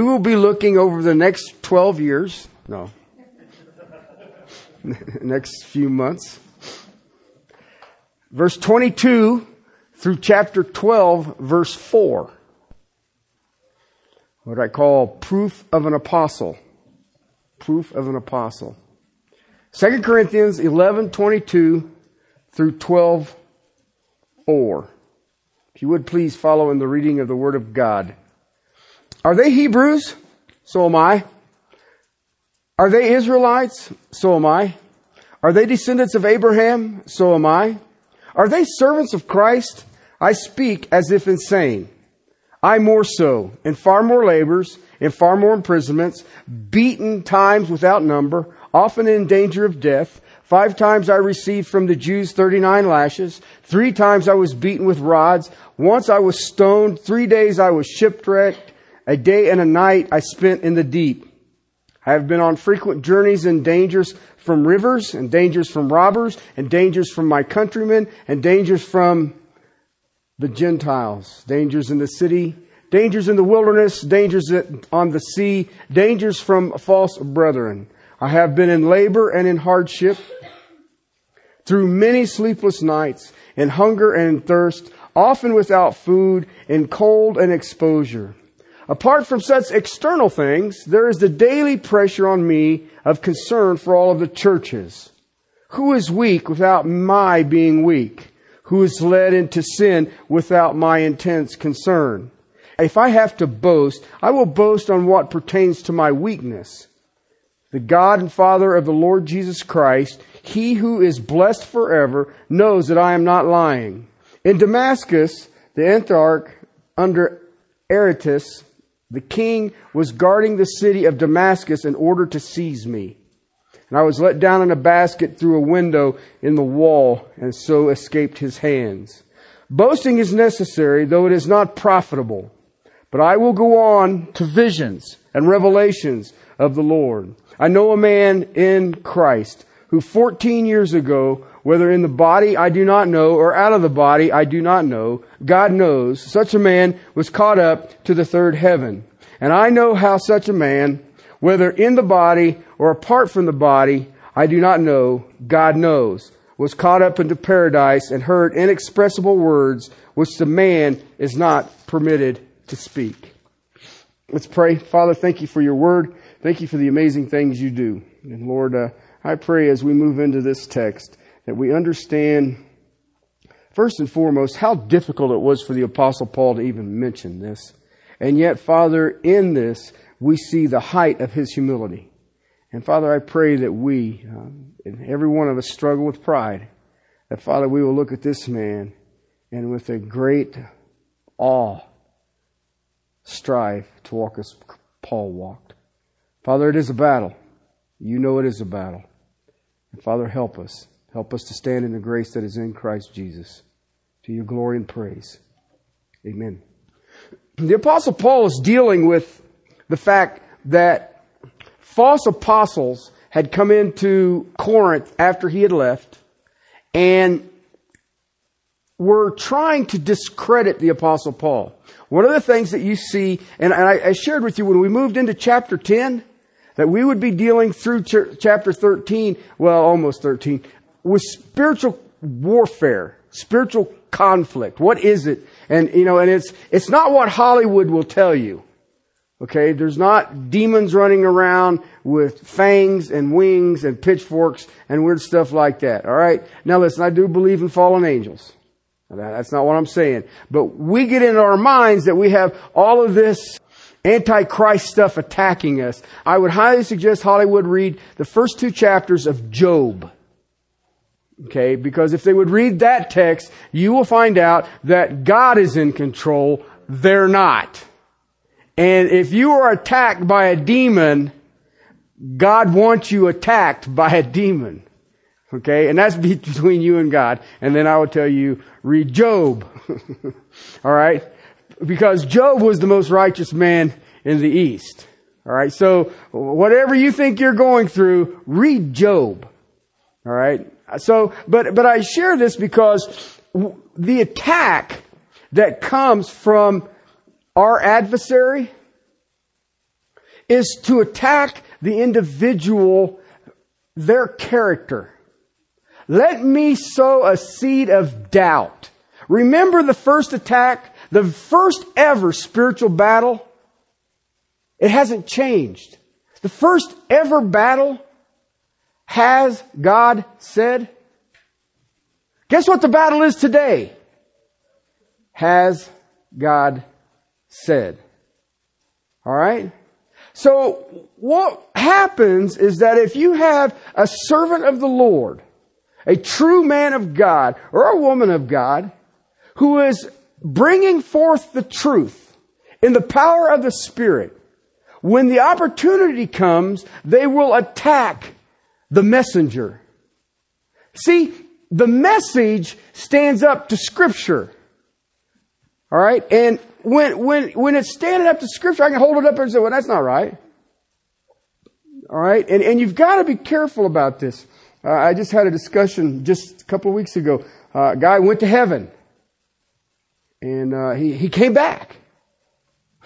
We will be looking over the next 12 years. No. next few months. Verse 22 through chapter 12, verse 4. What I call proof of an apostle. Proof of an apostle. 2 Corinthians 11, 22 through 12, 4. If you would please follow in the reading of the Word of God. Are they Hebrews? So am I. Are they Israelites? So am I. Are they descendants of Abraham? So am I. Are they servants of Christ? I speak as if insane. I more so, in far more labors, in far more imprisonments, beaten times without number, often in danger of death. Five times I received from the Jews 39 lashes. Three times I was beaten with rods. Once I was stoned. Three days I was shipwrecked. A day and a night I spent in the deep. I have been on frequent journeys and dangers from rivers and dangers from robbers and dangers from my countrymen and dangers from the Gentiles, dangers in the city, dangers in the wilderness, dangers on the sea, dangers from false brethren. I have been in labor and in hardship through many sleepless nights in hunger and in thirst, often without food, in cold and exposure. Apart from such external things, there is the daily pressure on me of concern for all of the churches. Who is weak without my being weak? Who is led into sin without my intense concern? If I have to boast, I will boast on what pertains to my weakness. The God and Father of the Lord Jesus Christ, He who is blessed forever, knows that I am not lying. In Damascus, the ethnarch under Aretas, the king was guarding the city of Damascus in order to seize me. And I was let down in a basket through a window in the wall and so escaped his hands. Boasting is necessary, though it is not profitable. But I will go on to visions and revelations of the Lord. I know a man in Christ who 14 years ago, whether in the body I do not know or out of the body I do not know, God knows, such a man was caught up to the third heaven. And I know how such a man, whether in the body or apart from the body, I do not know, God knows, was caught up into paradise and heard inexpressible words which the man is not permitted to speak. Let's pray. Father, thank you for your word. Thank you for the amazing things you do. And Lord, uh, I pray as we move into this text that we understand, first and foremost, how difficult it was for the Apostle Paul to even mention this. And yet, Father, in this, we see the height of his humility. And Father, I pray that we, um, and every one of us struggle with pride, that Father, we will look at this man and with a great awe strive to walk as Paul walked. Father, it is a battle. You know it is a battle. And Father, help us. Help us to stand in the grace that is in Christ Jesus. To your glory and praise. Amen. The apostle Paul is dealing with the fact that false apostles had come into Corinth after he had left and were trying to discredit the apostle Paul. One of the things that you see, and I, shared with you when we moved into chapter 10, that we would be dealing through chapter 13, well, almost 13, with spiritual warfare, spiritual conflict. What is it? And, you know, and it's, it's not what Hollywood will tell you. Okay, there's not demons running around with fangs and wings and pitchforks and weird stuff like that. All right. Now listen, I do believe in fallen angels. That's not what I'm saying. But we get in our minds that we have all of this antichrist stuff attacking us. I would highly suggest Hollywood read the first two chapters of Job. Okay, because if they would read that text, you will find out that God is in control. They're not. And if you are attacked by a demon, God wants you attacked by a demon. Okay, and that's between you and God. And then I will tell you, read Job. Alright? because Job was the most righteous man in the East. All right. So whatever you think you're going through, read Job. All right. So, but, but I share this because the attack that comes from our adversary is to attack the individual, their character. Let me sow a seed of doubt. Remember the first attack, the first ever spiritual battle? It hasn't changed. The first ever battle has God said? Guess what the battle is today? Has God said? Alright? So what happens is that if you have a servant of the Lord, a true man of God or a woman of God who is bringing forth the truth in the power of the Spirit, when the opportunity comes, they will attack the messenger. See, the message stands up to scripture. Alright? And when, when, when it's standing up to scripture, I can hold it up and say, well, that's not right. Alright? And, and you've got to be careful about this. Uh, I just had a discussion just a couple of weeks ago. Uh, a guy went to heaven. And, uh, he, he came back.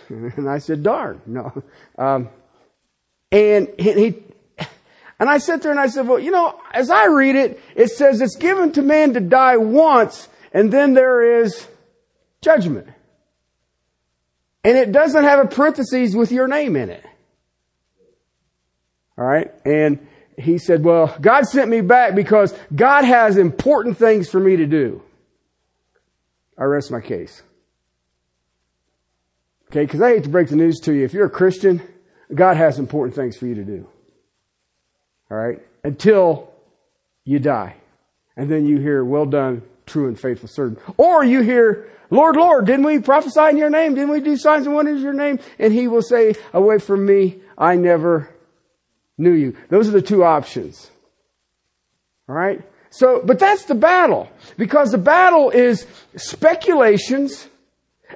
And I said, darn, no. Um, and he, and I sat there and I said, well, you know, as I read it, it says it's given to man to die once and then there is judgment. And it doesn't have a parenthesis with your name in it. Alright? And he said, well, God sent me back because God has important things for me to do. I rest my case. Okay, because I hate to break the news to you. If you're a Christian, God has important things for you to do. All right? Until you die. And then you hear, well done, true and faithful servant. Or you hear, Lord, Lord, didn't we prophesy in your name? Didn't we do signs and wonders in your name? And he will say, away from me, I never knew you. Those are the two options. All right? So, but that's the battle. Because the battle is speculations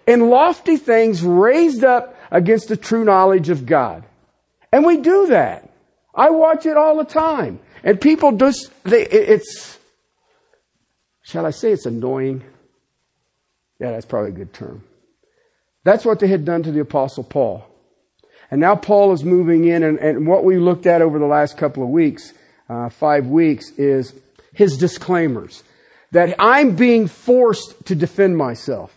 and lofty things raised up against the true knowledge of God. And we do that. I watch it all the time. And people just, they, it's, shall I say it's annoying? Yeah, that's probably a good term. That's what they had done to the apostle Paul. And now Paul is moving in and, and what we looked at over the last couple of weeks, uh, five weeks, is his disclaimers. That I'm being forced to defend myself.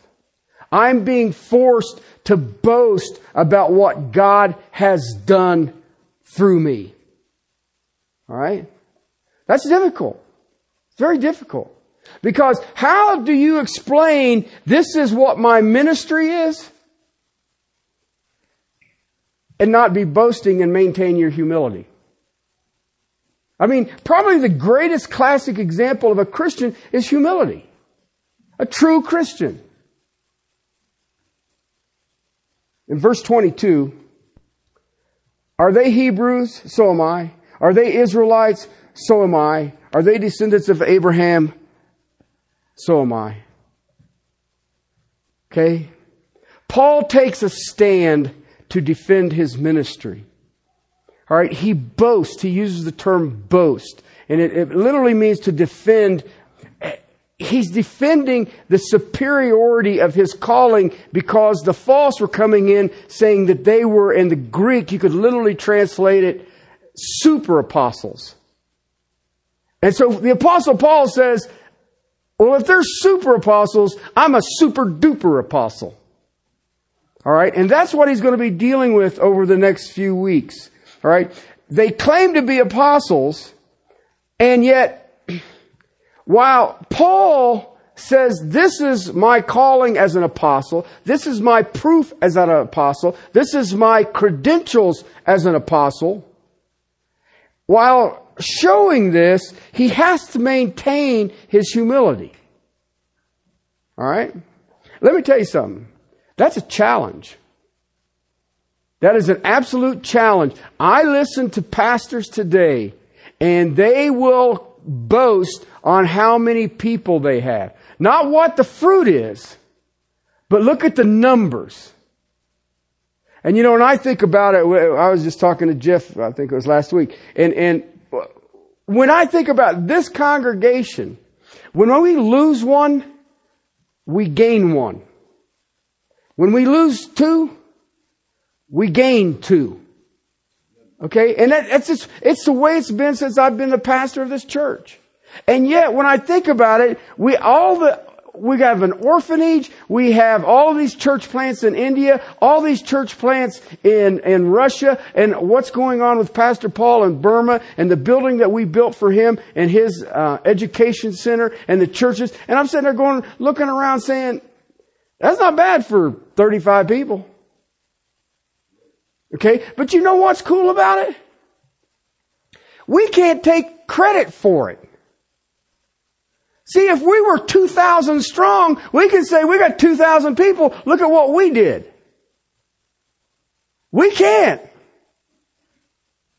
I'm being forced to boast about what God has done through me. Alright? That's difficult. It's very difficult. Because how do you explain this is what my ministry is? And not be boasting and maintain your humility. I mean, probably the greatest classic example of a Christian is humility. A true Christian. In verse 22, are they Hebrews? So am I. Are they Israelites? So am I. Are they descendants of Abraham? So am I. Okay? Paul takes a stand to defend his ministry. All right? He boasts. He uses the term boast. And it, it literally means to defend he's defending the superiority of his calling because the false were coming in saying that they were in the Greek, you could literally translate it super apostles. And so the apostle Paul says, well, if they're super apostles, I'm a super duper apostle. All right. And that's what he's going to be dealing with over the next few weeks. All right. They claim to be apostles and yet while Paul says, this is my calling as an apostle, this is my proof as an apostle, this is my credentials as an apostle, while showing this, he has to maintain his humility. Alright? Let me tell you something. That's a challenge. That is an absolute challenge. I listen to pastors today and they will boast on how many people they have. Not what the fruit is, but look at the numbers. And you know, when I think about it, I was just talking to Jeff, I think it was last week, and, and when I think about this congregation, when we lose one, we gain one. When we lose two, we gain two. Okay? And that, that's just, it's the way it's been since I've been the pastor of this church. And yet, when I think about it, we all the, we have an orphanage, we have all these church plants in India, all these church plants in, in Russia, and what's going on with Pastor Paul in Burma, and the building that we built for him, and his uh, education center, and the churches. And I'm sitting there going, looking around saying, that's not bad for 35 people. Okay? But you know what's cool about it? We can't take credit for it. See, if we were 2,000 strong, we could say we got 2,000 people. Look at what we did. We can't.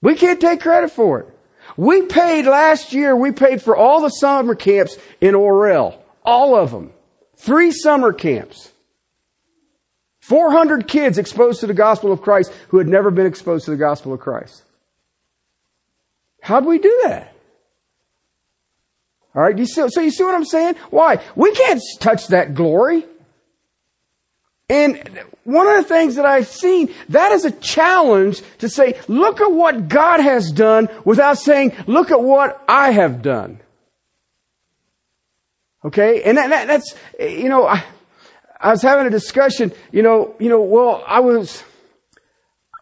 We can't take credit for it. We paid last year, we paid for all the summer camps in Orel. All of them. Three summer camps. 400 kids exposed to the gospel of Christ who had never been exposed to the gospel of Christ. How'd we do that? All right, you see, so you see what I'm saying? Why? We can't touch that glory. And one of the things that I've seen, that is a challenge to say, look at what God has done without saying, look at what I have done. Okay? And that, that, that's, you know, I, I was having a discussion, you know, you know, well, I was,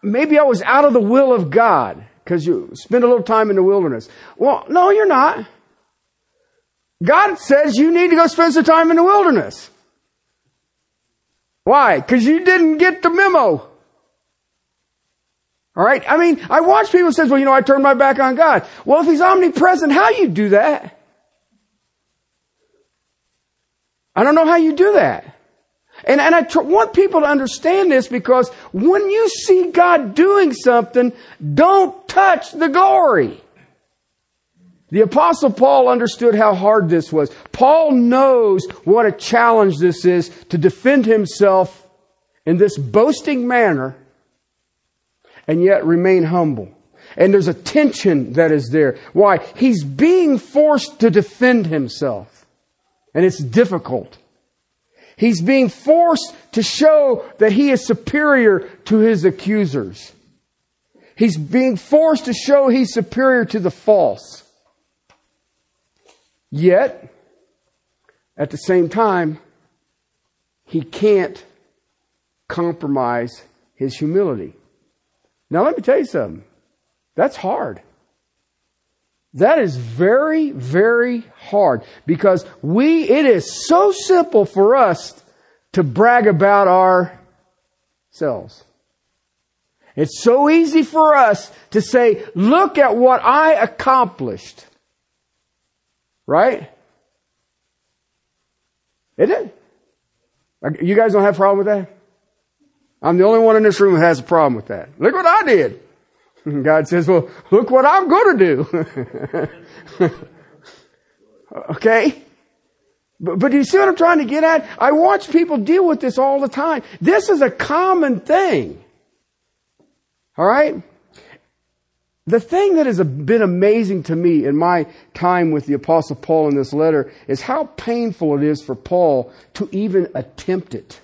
maybe I was out of the will of God because you spend a little time in the wilderness. Well, no, you're not. God says you need to go spend some time in the wilderness. Why? Because you didn't get the memo. All right. I mean, I watch people say, "Well, you know, I turned my back on God." Well, if He's omnipresent, how you do that? I don't know how you do that. And, and I tr- want people to understand this because when you see God doing something, don't touch the glory. The apostle Paul understood how hard this was. Paul knows what a challenge this is to defend himself in this boasting manner and yet remain humble. And there's a tension that is there. Why? He's being forced to defend himself. And it's difficult. He's being forced to show that he is superior to his accusers. He's being forced to show he's superior to the false. Yet, at the same time, he can't compromise his humility. Now, let me tell you something. That's hard. That is very, very hard because we, it is so simple for us to brag about ourselves. It's so easy for us to say, look at what I accomplished. Right? Isn't it? You guys don't have a problem with that? I'm the only one in this room who has a problem with that. Look what I did. God says, well, look what I'm going to do. okay? But, but do you see what I'm trying to get at? I watch people deal with this all the time. This is a common thing. Alright? The thing that has been amazing to me in my time with the apostle Paul in this letter is how painful it is for Paul to even attempt it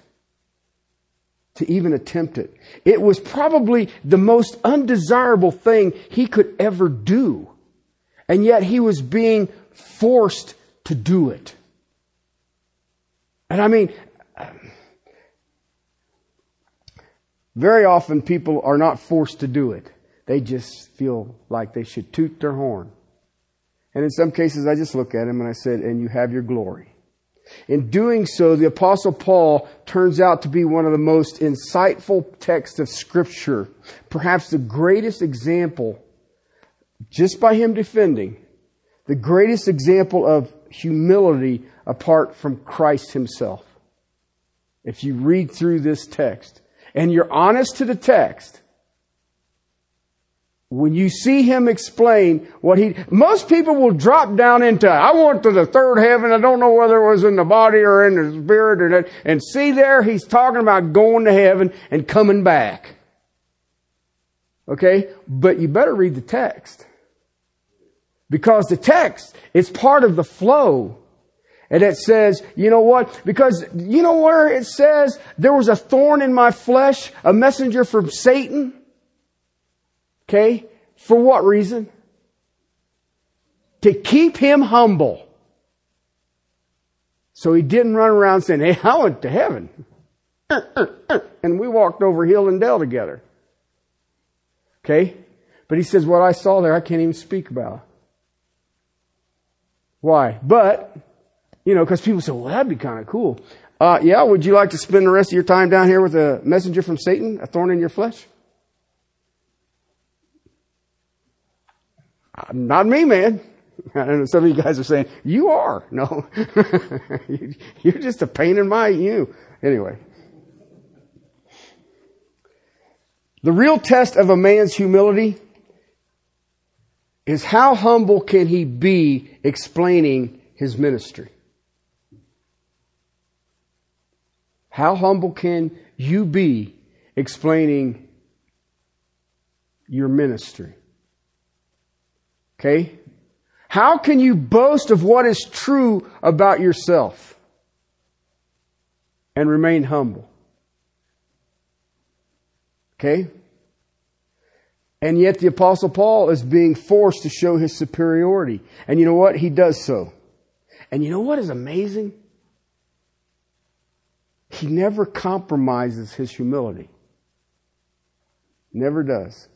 to even attempt it. It was probably the most undesirable thing he could ever do. And yet he was being forced to do it. And I mean, very often people are not forced to do it. They just feel like they should toot their horn. And in some cases, I just look at him and I said, and you have your glory. In doing so, the apostle Paul turns out to be one of the most insightful texts of scripture, perhaps the greatest example, just by him defending, the greatest example of humility apart from Christ himself. If you read through this text and you're honest to the text, when you see him explain what he, most people will drop down into, I went to the third heaven. I don't know whether it was in the body or in the spirit or that. And see there, he's talking about going to heaven and coming back. Okay? But you better read the text. Because the text is part of the flow. And it says, you know what? Because you know where it says there was a thorn in my flesh, a messenger from Satan? Okay? For what reason? To keep him humble. So he didn't run around saying, hey, I went to heaven. And we walked over hill and dale together. Okay? But he says, what I saw there, I can't even speak about. Why? But, you know, because people say, well, that'd be kind of cool. Uh, yeah, would you like to spend the rest of your time down here with a messenger from Satan, a thorn in your flesh? Not me, man. I know some of you guys are saying, you are. No. You're just a pain in my, you. Anyway. The real test of a man's humility is how humble can he be explaining his ministry? How humble can you be explaining your ministry? Okay? How can you boast of what is true about yourself and remain humble? Okay? And yet the apostle Paul is being forced to show his superiority. And you know what? He does so. And you know what is amazing? He never compromises his humility. Never does.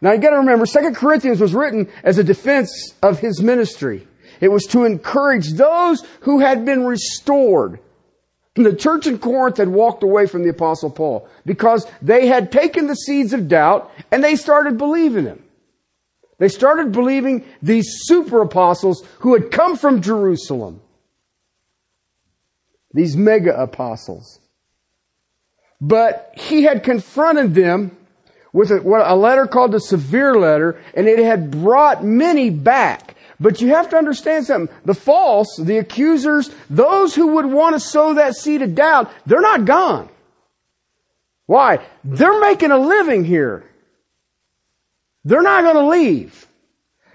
Now you gotta remember, 2 Corinthians was written as a defense of his ministry. It was to encourage those who had been restored. The church in Corinth had walked away from the apostle Paul because they had taken the seeds of doubt and they started believing him. They started believing these super apostles who had come from Jerusalem these mega apostles. But he had confronted them with a, what, a letter called the severe letter, and it had brought many back. But you have to understand something. The false, the accusers, those who would want to sow that seed of doubt, they're not gone. Why? They're making a living here. They're not going to leave.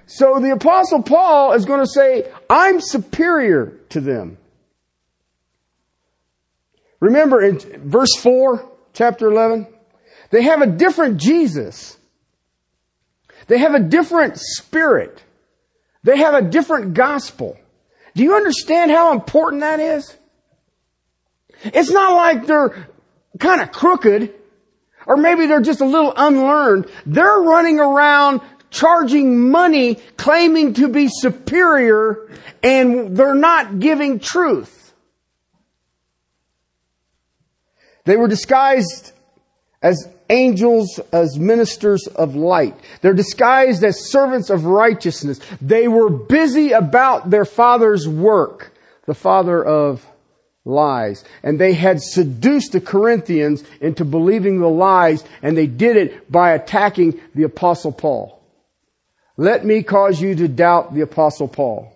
So the apostle Paul is going to say, I'm superior to them. Remember in verse 4, chapter 11, they have a different Jesus. They have a different spirit. They have a different gospel. Do you understand how important that is? It's not like they're kind of crooked, or maybe they're just a little unlearned. They're running around charging money, claiming to be superior, and they're not giving truth. They were disguised as angels, as ministers of light. They're disguised as servants of righteousness. They were busy about their father's work, the father of lies. And they had seduced the Corinthians into believing the lies, and they did it by attacking the apostle Paul. Let me cause you to doubt the apostle Paul.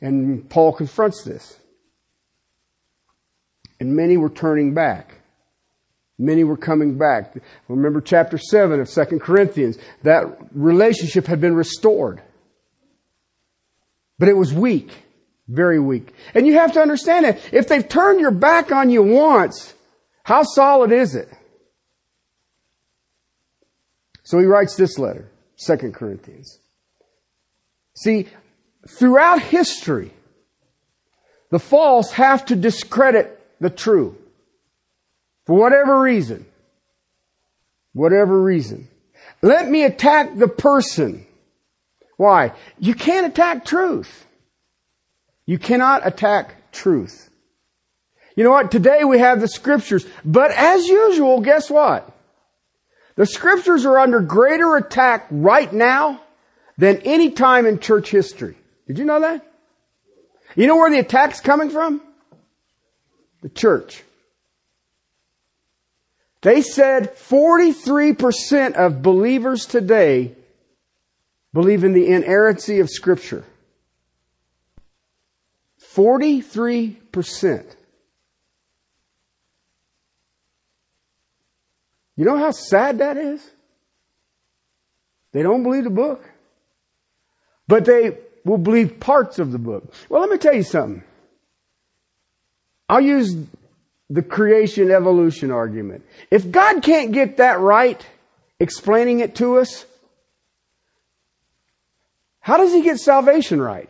And Paul confronts this. And many were turning back. Many were coming back. Remember chapter 7 of 2 Corinthians. That relationship had been restored. But it was weak. Very weak. And you have to understand that if they've turned your back on you once, how solid is it? So he writes this letter, 2 Corinthians. See, throughout history, the false have to discredit the true. For whatever reason. Whatever reason. Let me attack the person. Why? You can't attack truth. You cannot attack truth. You know what? Today we have the scriptures, but as usual, guess what? The scriptures are under greater attack right now than any time in church history. Did you know that? You know where the attack's coming from? the church. They said 43% of believers today believe in the inerrancy of Scripture. 43%. You know how sad that is? They don't believe the book, but they will believe parts of the book. Well, let me tell you something. I'll use the creation evolution argument. If God can't get that right, explaining it to us, how does he get salvation right?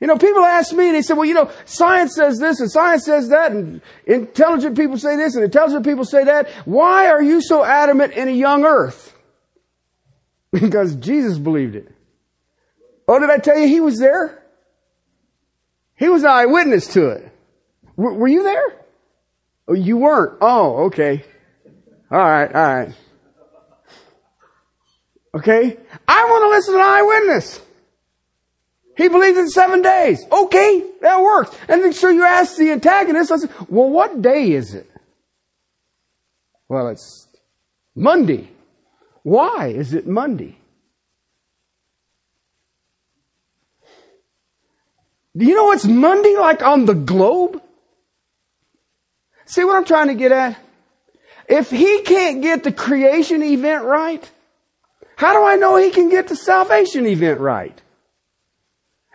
You know, people ask me, they say, well, you know, science says this and science says that and intelligent people say this and intelligent people say that. Why are you so adamant in a young earth? Because Jesus believed it. Oh, did I tell you he was there? He was an eyewitness to it. W- were you there? Oh, you weren't. Oh, okay. All right, all right. Okay? I want to listen to an eyewitness. He believes in seven days. Okay, that works. And then so you ask the antagonist, I said, well, what day is it? Well, it's Monday. Why is it Monday? Do you know what's Monday like on the globe? See what I'm trying to get at? If he can't get the creation event right, how do I know he can get the salvation event right?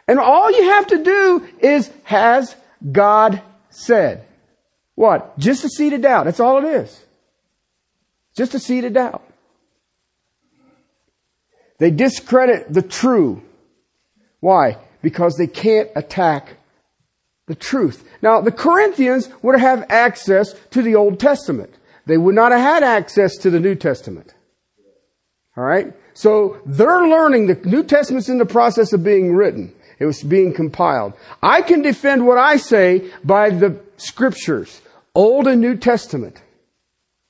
And all you have to do is, has God said? What? Just a seed of doubt. That's all it is. Just a seed of doubt. They discredit the true. Why? Because they can't attack the truth. Now, the Corinthians would have access to the Old Testament. They would not have had access to the New Testament. Alright? So they're learning the New Testament's in the process of being written. It was being compiled. I can defend what I say by the scriptures, Old and New Testament.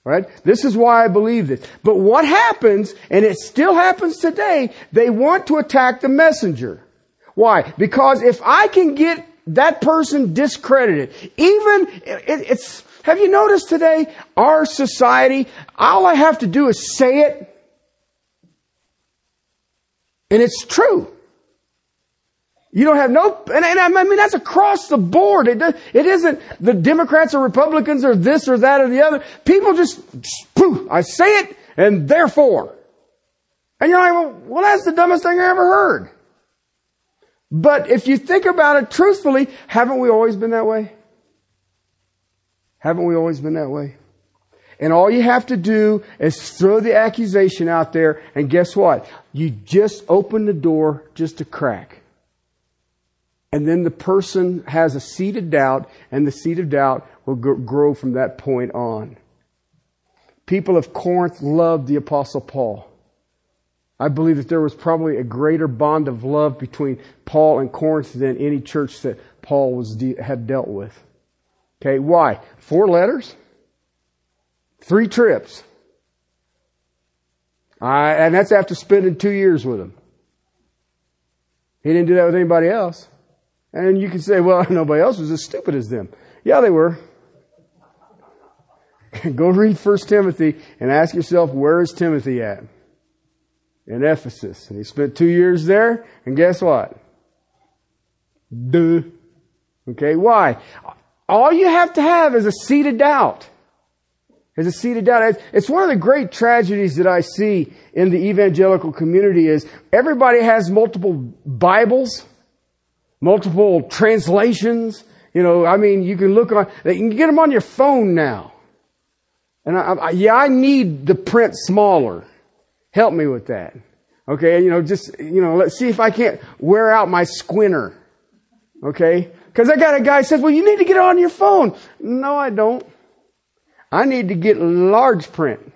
Right? This is why I believe this. But what happens, and it still happens today, they want to attack the messenger. Why? Because if I can get that person discredited, even, it, it's, have you noticed today, our society, all I have to do is say it, and it's true. You don't have no, and, and, I mean that's across the board. It, it isn't the Democrats or Republicans or this or that or the other. People just, poof, I say it and therefore. And you're like, well, well, that's the dumbest thing I ever heard. But if you think about it truthfully, haven't we always been that way? Haven't we always been that way? And all you have to do is throw the accusation out there and guess what? You just open the door just a crack. And then the person has a seed of doubt, and the seed of doubt will grow from that point on. People of Corinth loved the Apostle Paul. I believe that there was probably a greater bond of love between Paul and Corinth than any church that Paul was de- had dealt with. Okay, why? Four letters, three trips, and that's after spending two years with him. He didn't do that with anybody else. And you can say, well, nobody else was as stupid as them. Yeah, they were. Go read 1 Timothy and ask yourself, where is Timothy at? In Ephesus. And he spent two years there, and guess what? Duh. Okay, why? All you have to have is a seed of doubt. Is a seed of doubt. It's one of the great tragedies that I see in the evangelical community is everybody has multiple Bibles multiple translations. You know, I mean, you can look on, you can get them on your phone now. And I, I, yeah, I need the print smaller. Help me with that. Okay, you know, just, you know, let's see if I can't wear out my squinter. Okay? Cause I got a guy says, well, you need to get on your phone. No, I don't. I need to get large print.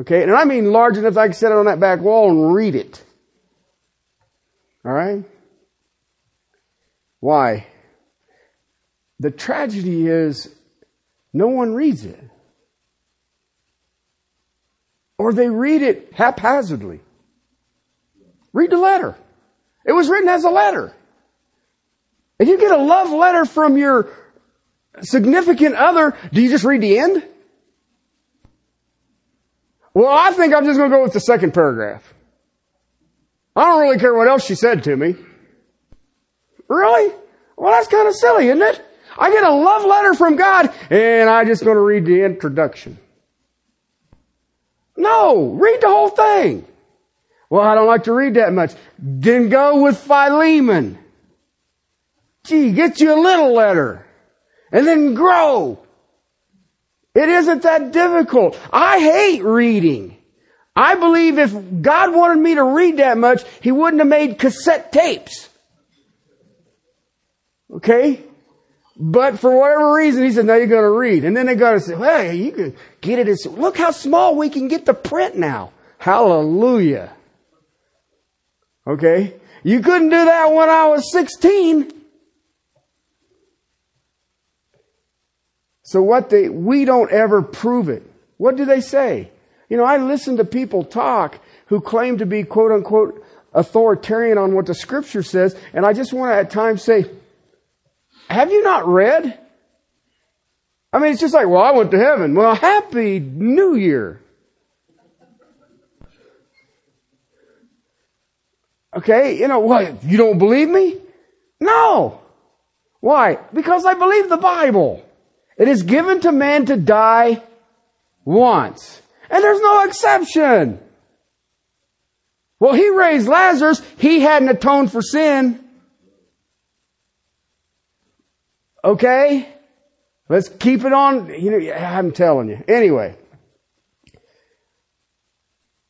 Okay? And I mean large enough I can set it on that back wall and read it. Alright? Why? The tragedy is no one reads it. Or they read it haphazardly. Read the letter. It was written as a letter. If you get a love letter from your significant other, do you just read the end? Well, I think I'm just going to go with the second paragraph. I don't really care what else she said to me. Really? Well, that's kind of silly, isn't it? I get a love letter from God and I'm just going to read the introduction. No, read the whole thing. Well, I don't like to read that much. Then go with Philemon. Gee, get you a little letter. and then grow. It isn't that difficult. I hate reading. I believe if God wanted me to read that much, He wouldn't have made cassette tapes. Okay? But for whatever reason, He said, now you're going to read. And then they got to say, well, you can get it. As, look how small we can get the print now. Hallelujah. Okay? You couldn't do that when I was 16. So what they, we don't ever prove it. What do they say? You know, I listen to people talk who claim to be quote unquote authoritarian on what the scripture says, and I just want to at times say, have you not read? I mean, it's just like, well, I went to heaven. Well, happy new year. Okay, you know what? You don't believe me? No. Why? Because I believe the Bible. It is given to man to die once. And there's no exception. Well, he raised Lazarus. He hadn't atoned for sin. Okay? Let's keep it on. You know, I'm telling you. Anyway.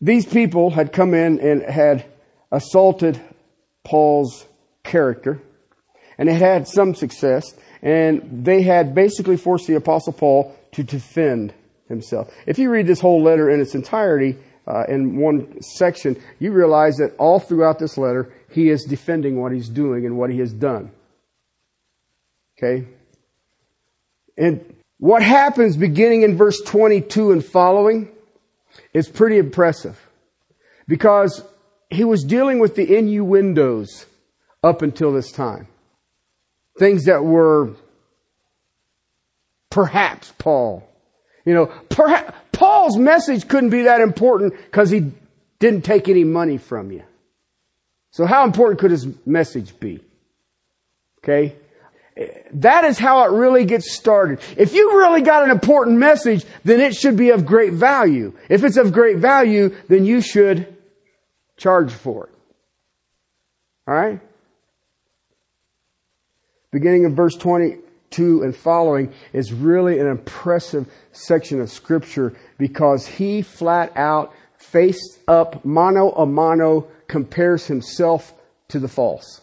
These people had come in and had assaulted Paul's character and it had some success and they had basically forced the apostle Paul to defend himself. If you read this whole letter in its entirety, uh, in one section, you realize that all throughout this letter, he is defending what he's doing and what he has done. Okay? And what happens beginning in verse 22 and following is pretty impressive. Because he was dealing with the innuendos up until this time. Things that were perhaps Paul. You know, perhaps, Paul's message couldn't be that important because he didn't take any money from you. So how important could his message be? Okay? That is how it really gets started. If you really got an important message, then it should be of great value. If it's of great value, then you should charge for it. Alright? Beginning of verse 22 and following is really an impressive section of scripture because he flat out, face up, mano a mano, compares himself to the false.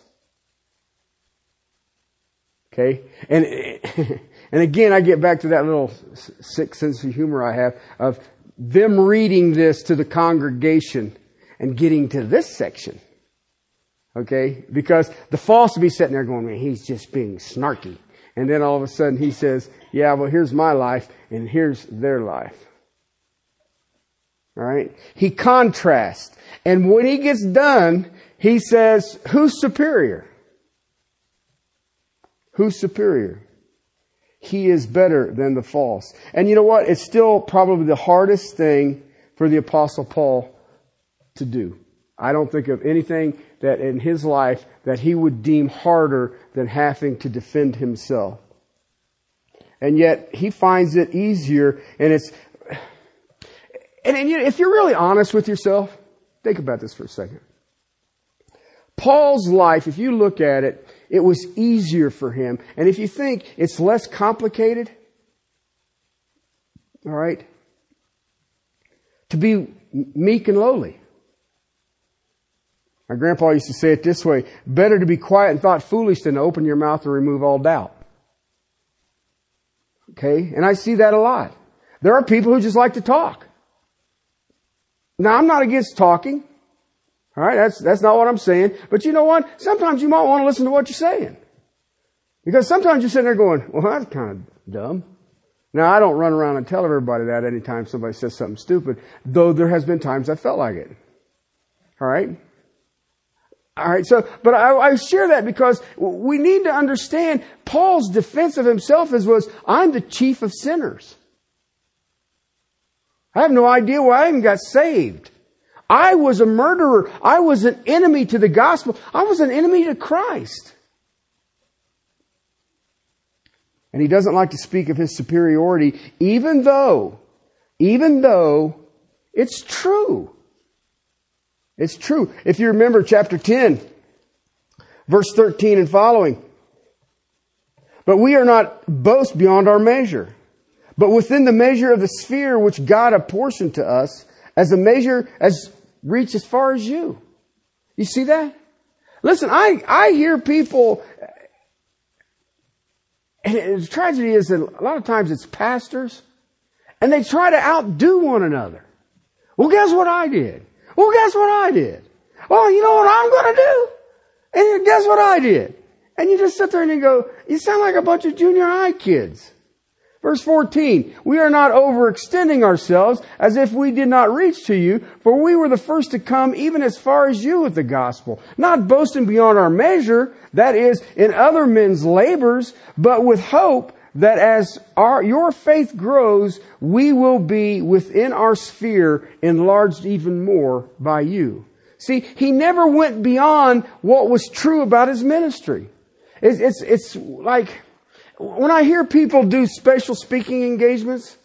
Okay? And, and again, I get back to that little sick sense of humor I have of them reading this to the congregation and getting to this section. Okay? Because the false will be sitting there going, man, he's just being snarky. And then all of a sudden he says, yeah, well, here's my life and here's their life. All right? He contrasts. And when he gets done, he says, who's superior? Who's superior? He is better than the false. And you know what? It's still probably the hardest thing for the apostle Paul to do. I don't think of anything that in his life that he would deem harder than having to defend himself. And yet he finds it easier and it's, and, and you know, if you're really honest with yourself, think about this for a second. Paul's life, if you look at it, it was easier for him. And if you think it's less complicated, all right, to be meek and lowly. My grandpa used to say it this way better to be quiet and thought foolish than to open your mouth and remove all doubt. Okay? And I see that a lot. There are people who just like to talk. Now, I'm not against talking. All right, that's that's not what I'm saying. But you know what? Sometimes you might want to listen to what you're saying, because sometimes you're sitting there going, "Well, that's kind of dumb." Now, I don't run around and tell everybody that anytime somebody says something stupid, though there has been times I felt like it. All right. All right. So, but I, I share that because we need to understand Paul's defense of himself is was, "I'm the chief of sinners." I have no idea why I even got saved. I was a murderer. I was an enemy to the gospel. I was an enemy to Christ. And he doesn't like to speak of his superiority, even though, even though it's true. It's true. If you remember chapter 10, verse 13 and following, But we are not boast beyond our measure, but within the measure of the sphere which God apportioned to us as a measure as reach as far as you. You see that? Listen, I, I hear people, and the tragedy is that a lot of times it's pastors, and they try to outdo one another. Well, guess what I did? Well, guess what I did? Well, you know what I'm going to do? And guess what I did? And you just sit there and you go, you sound like a bunch of junior high kids. Verse 14, we are not overextending ourselves as if we did not reach to you, for we were the first to come even as far as you with the gospel, not boasting beyond our measure, that is, in other men's labors, but with hope that as our, your faith grows, we will be within our sphere enlarged even more by you. See, he never went beyond what was true about his ministry. It's, it's, it's like, when I hear people do special speaking engagements,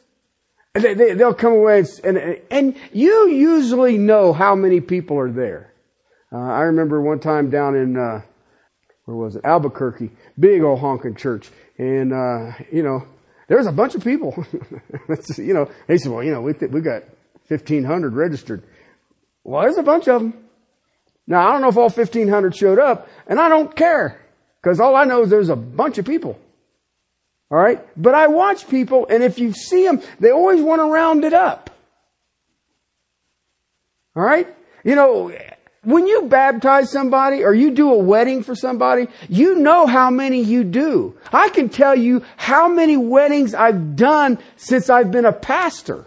they, they, will come away and, and, and, you usually know how many people are there. Uh, I remember one time down in, uh, where was it? Albuquerque. Big old honking church. And, uh, you know, there's a bunch of people. you know, they said, well, you know, we, th- we got 1500 registered. Well, there's a bunch of them. Now, I don't know if all 1500 showed up, and I don't care. Because all I know is there's a bunch of people. All right? But I watch people, and if you see them, they always want to round it up. All right? You know, when you baptize somebody or you do a wedding for somebody, you know how many you do. I can tell you how many weddings I've done since I've been a pastor.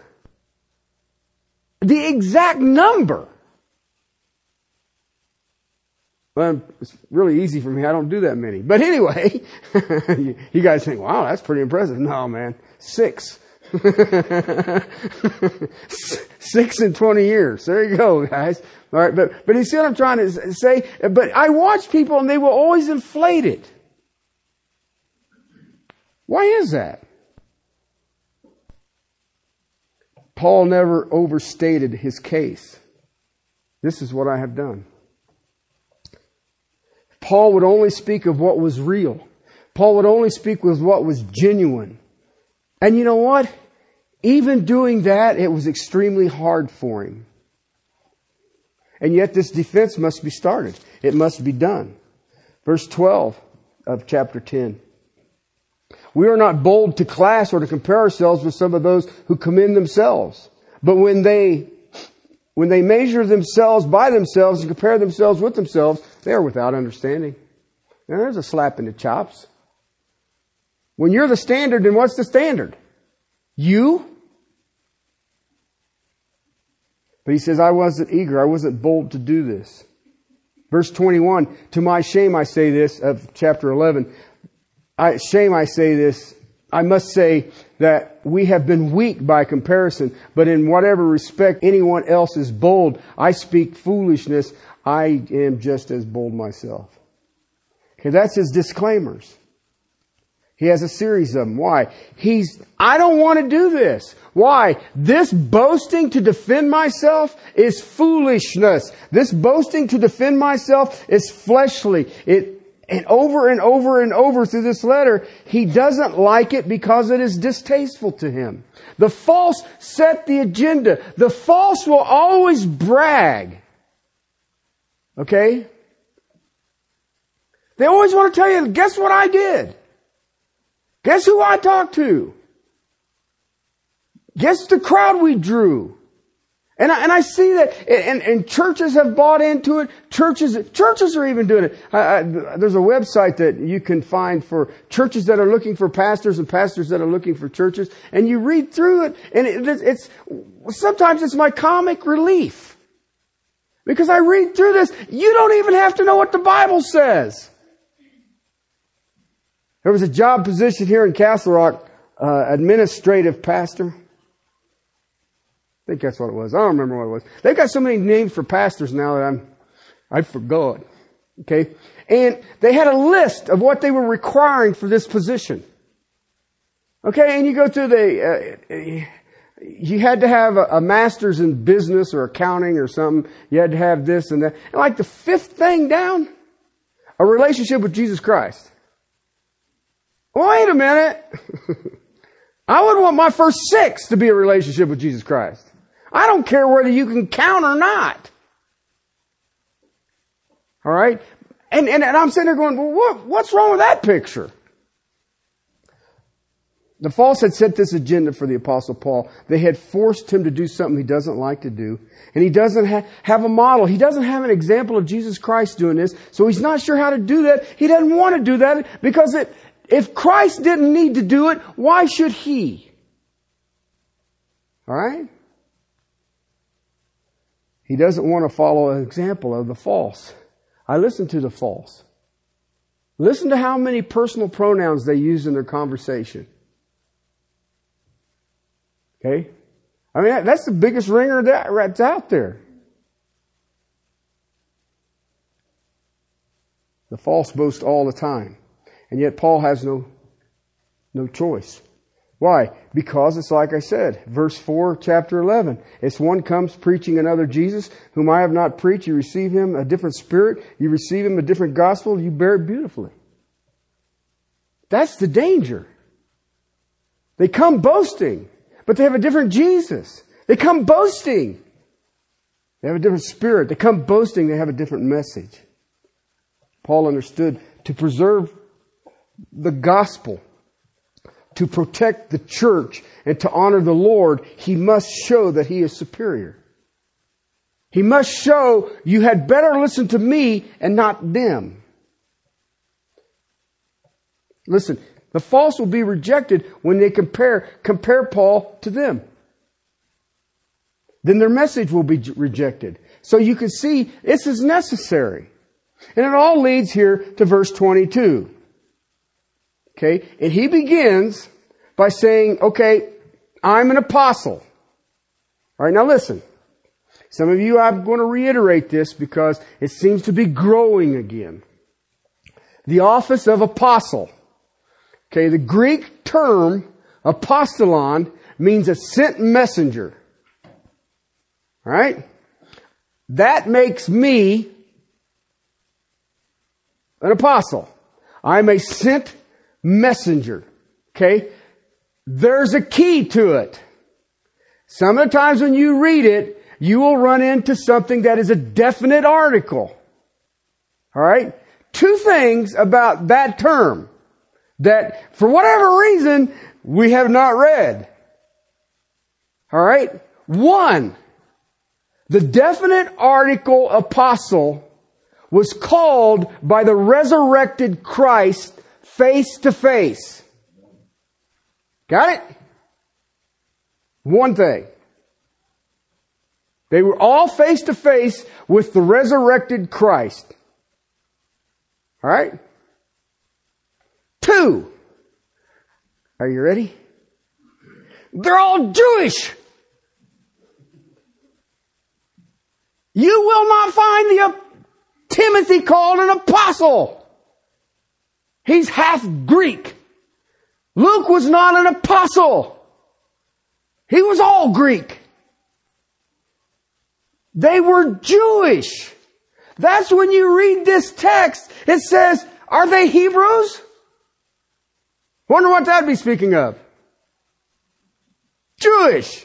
The exact number. Well, it's really easy for me. I don't do that many. But anyway, you guys think, wow, that's pretty impressive. No, man. Six. Six in 20 years. There you go, guys. All right. But, but you see what I'm trying to say? But I watch people and they will always inflate it. Why is that? Paul never overstated his case. This is what I have done. Paul would only speak of what was real. Paul would only speak with what was genuine. And you know what? Even doing that, it was extremely hard for him. And yet this defense must be started. It must be done. Verse 12 of chapter 10. We are not bold to class or to compare ourselves with some of those who commend themselves. But when they, when they measure themselves by themselves and compare themselves with themselves, they are without understanding. Now there's a slap in the chops. When you're the standard, then what's the standard? You? But he says, I wasn't eager. I wasn't bold to do this. Verse 21, to my shame I say this of chapter 11. I, shame I say this. I must say that we have been weak by comparison, but in whatever respect anyone else is bold, I speak foolishness. I am just as bold myself. Okay, that's his disclaimers. He has a series of them. Why? He's, I don't want to do this. Why? This boasting to defend myself is foolishness. This boasting to defend myself is fleshly. It, and over and over and over through this letter, he doesn't like it because it is distasteful to him. The false set the agenda. The false will always brag. Okay? They always want to tell you, guess what I did? Guess who I talked to? Guess the crowd we drew? And I, and I see that, and, and churches have bought into it. Churches, churches are even doing it. I, I, there's a website that you can find for churches that are looking for pastors and pastors that are looking for churches. And you read through it, and it, it's, sometimes it's my comic relief. Because I read through this, you don't even have to know what the Bible says. There was a job position here in Castle Rock, uh, administrative pastor. I think that's what it was. I don't remember what it was. They've got so many names for pastors now that I'm, I forgot. Okay. And they had a list of what they were requiring for this position. Okay. And you go through the, uh, you had to have a, a, master's in business or accounting or something. You had to have this and that. And like the fifth thing down, a relationship with Jesus Christ. wait a minute. I would want my first six to be a relationship with Jesus Christ. I don't care whether you can count or not. All right? And, and, and I'm sitting there going, well, what, what's wrong with that picture? The false had set this agenda for the apostle Paul. They had forced him to do something he doesn't like to do. And he doesn't ha- have a model. He doesn't have an example of Jesus Christ doing this. So he's not sure how to do that. He doesn't want to do that because it, if Christ didn't need to do it, why should he? Alright? He doesn't want to follow an example of the false. I listen to the false. Listen to how many personal pronouns they use in their conversation. Okay? I mean, that's the biggest ringer that's out there. The false boast all the time. And yet Paul has no, no choice. Why? Because it's like I said, verse 4, chapter 11. It's one comes preaching another Jesus, whom I have not preached. You receive him a different spirit. You receive him a different gospel. You bear it beautifully. That's the danger. They come boasting, but they have a different Jesus. They come boasting. They have a different spirit. They come boasting. They have a different message. Paul understood to preserve the gospel to protect the church and to honor the Lord, he must show that he is superior. He must show you had better listen to me and not them. Listen, the false will be rejected when they compare, compare Paul to them. Then their message will be rejected. So you can see this is necessary. And it all leads here to verse 22. Okay? And he begins by saying, okay, I'm an apostle. Alright, now listen. Some of you, I'm going to reiterate this because it seems to be growing again. The office of apostle. Okay, the Greek term apostolon means a sent messenger. Alright? That makes me an apostle. I'm a sent messenger. Okay? There's a key to it. Some of the times when you read it, you will run into something that is a definite article. Alright? Two things about that term that for whatever reason we have not read. Alright? One, the definite article apostle was called by the resurrected Christ face to face. Got it? One thing. They were all face to face with the resurrected Christ. Alright? Two. Are you ready? They're all Jewish. You will not find the uh, Timothy called an apostle. He's half Greek. Luke was not an apostle. He was all Greek. They were Jewish. That's when you read this text, it says, are they Hebrews? Wonder what that'd be speaking of. Jewish.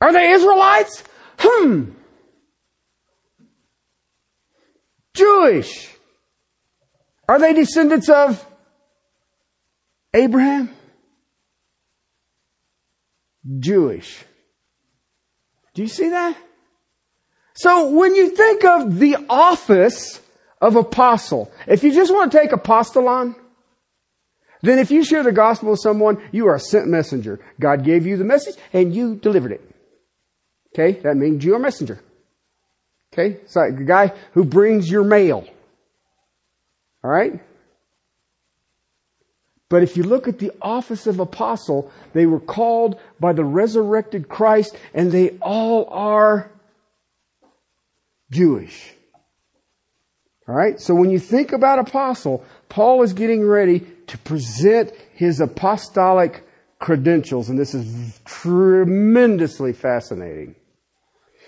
Are they Israelites? Hmm. Jewish. Are they descendants of Abraham? Jewish. Do you see that? So when you think of the office of apostle, if you just want to take apostolon, then if you share the gospel with someone, you are a sent messenger. God gave you the message and you delivered it. Okay? That means you're a messenger. Okay? It's like the guy who brings your mail. Alright? But if you look at the office of apostle, they were called by the resurrected Christ and they all are Jewish. Alright? So when you think about apostle, Paul is getting ready to present his apostolic credentials and this is tremendously fascinating.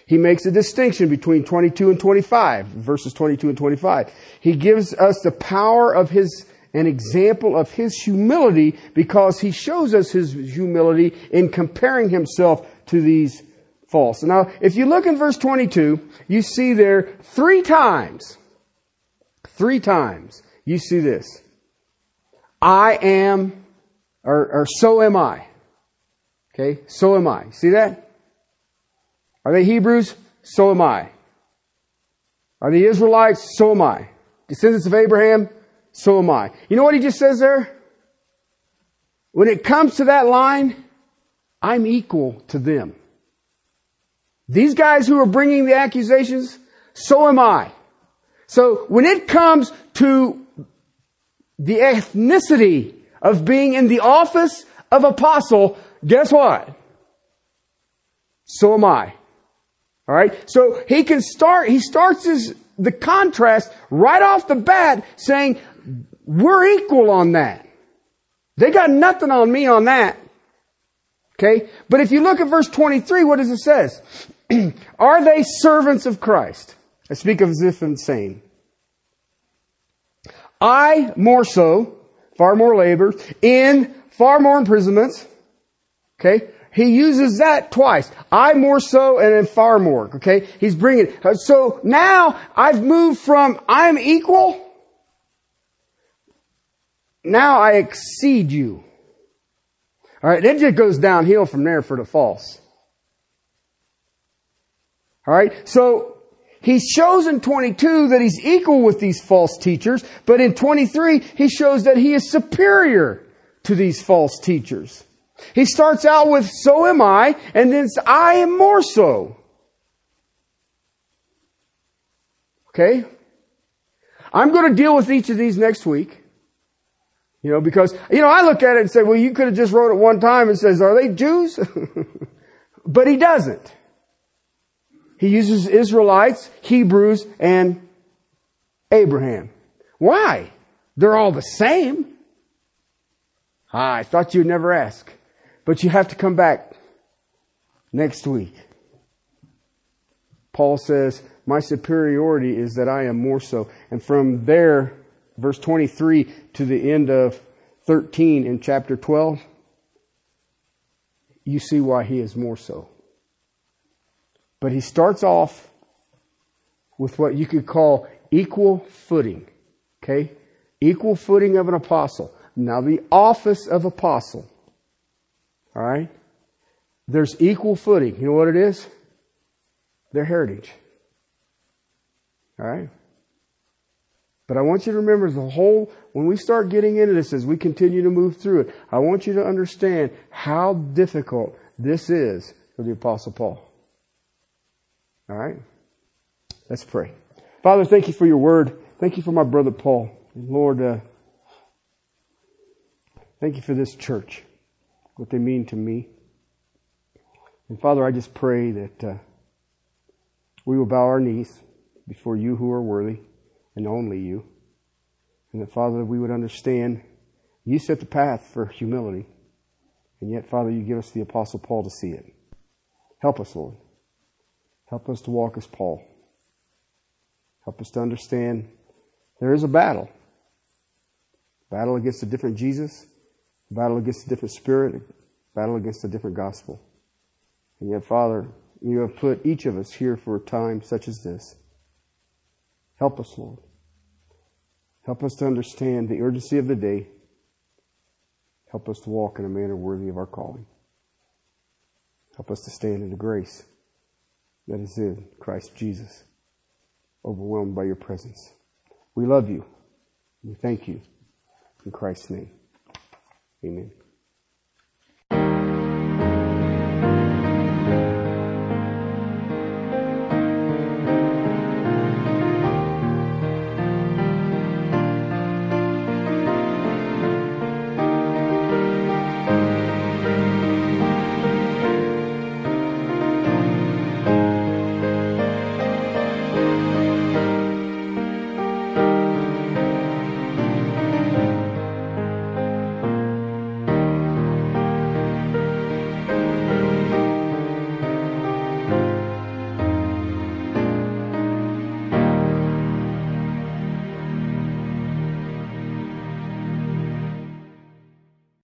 He makes a distinction between 22 and 25, verses 22 and 25. He gives us the power of his, an example of his humility because he shows us his humility in comparing himself to these false. Now, if you look in verse 22, you see there three times, three times, you see this. I am, or, or so am I. Okay, so am I. See that? Are they Hebrews? So am I. Are they Israelites? So am I. Descendants of Abraham? So am I. You know what he just says there? When it comes to that line, I'm equal to them. These guys who are bringing the accusations, so am I. So when it comes to the ethnicity of being in the office of apostle, guess what? So am I. Alright? So he can start, he starts his, the contrast right off the bat saying, we're equal on that. They got nothing on me on that. Okay? But if you look at verse 23, what does it says? Are they servants of Christ? I speak of as if insane. I more so, far more labor, in far more imprisonments. Okay? He uses that twice. I more so and then far more. Okay? He's bringing, so now I've moved from I'm equal. Now I exceed you. Alright, it just goes downhill from there for the false. Alright, so he shows in 22 that he's equal with these false teachers, but in 23 he shows that he is superior to these false teachers. He starts out with, so am I, and then I am more so. Okay? I'm going to deal with each of these next week. You know, because, you know, I look at it and say, well, you could have just wrote it one time and says, are they Jews? but he doesn't. He uses Israelites, Hebrews, and Abraham. Why? They're all the same. Ah, I thought you'd never ask. But you have to come back next week. Paul says, my superiority is that I am more so. And from there, verse 23 to the end of 13 in chapter 12, you see why he is more so. But he starts off with what you could call equal footing. Okay? Equal footing of an apostle. Now the office of apostle. Alright? There's equal footing. You know what it is? Their heritage. Alright? But I want you to remember the whole, when we start getting into this as we continue to move through it, I want you to understand how difficult this is for the apostle Paul. All right? Let's pray. Father, thank you for your word. Thank you for my brother Paul. Lord, uh, thank you for this church, what they mean to me. And Father, I just pray that uh, we will bow our knees before you who are worthy and only you. And that, Father, we would understand you set the path for humility. And yet, Father, you give us the Apostle Paul to see it. Help us, Lord. Help us to walk as Paul. Help us to understand there is a battle. Battle against a different Jesus, battle against a different spirit, battle against a different gospel. And yet, Father, you have put each of us here for a time such as this. Help us, Lord. Help us to understand the urgency of the day. Help us to walk in a manner worthy of our calling. Help us to stand in the grace that is in Christ Jesus, overwhelmed by your presence. We love you. We thank you. In Christ's name, amen.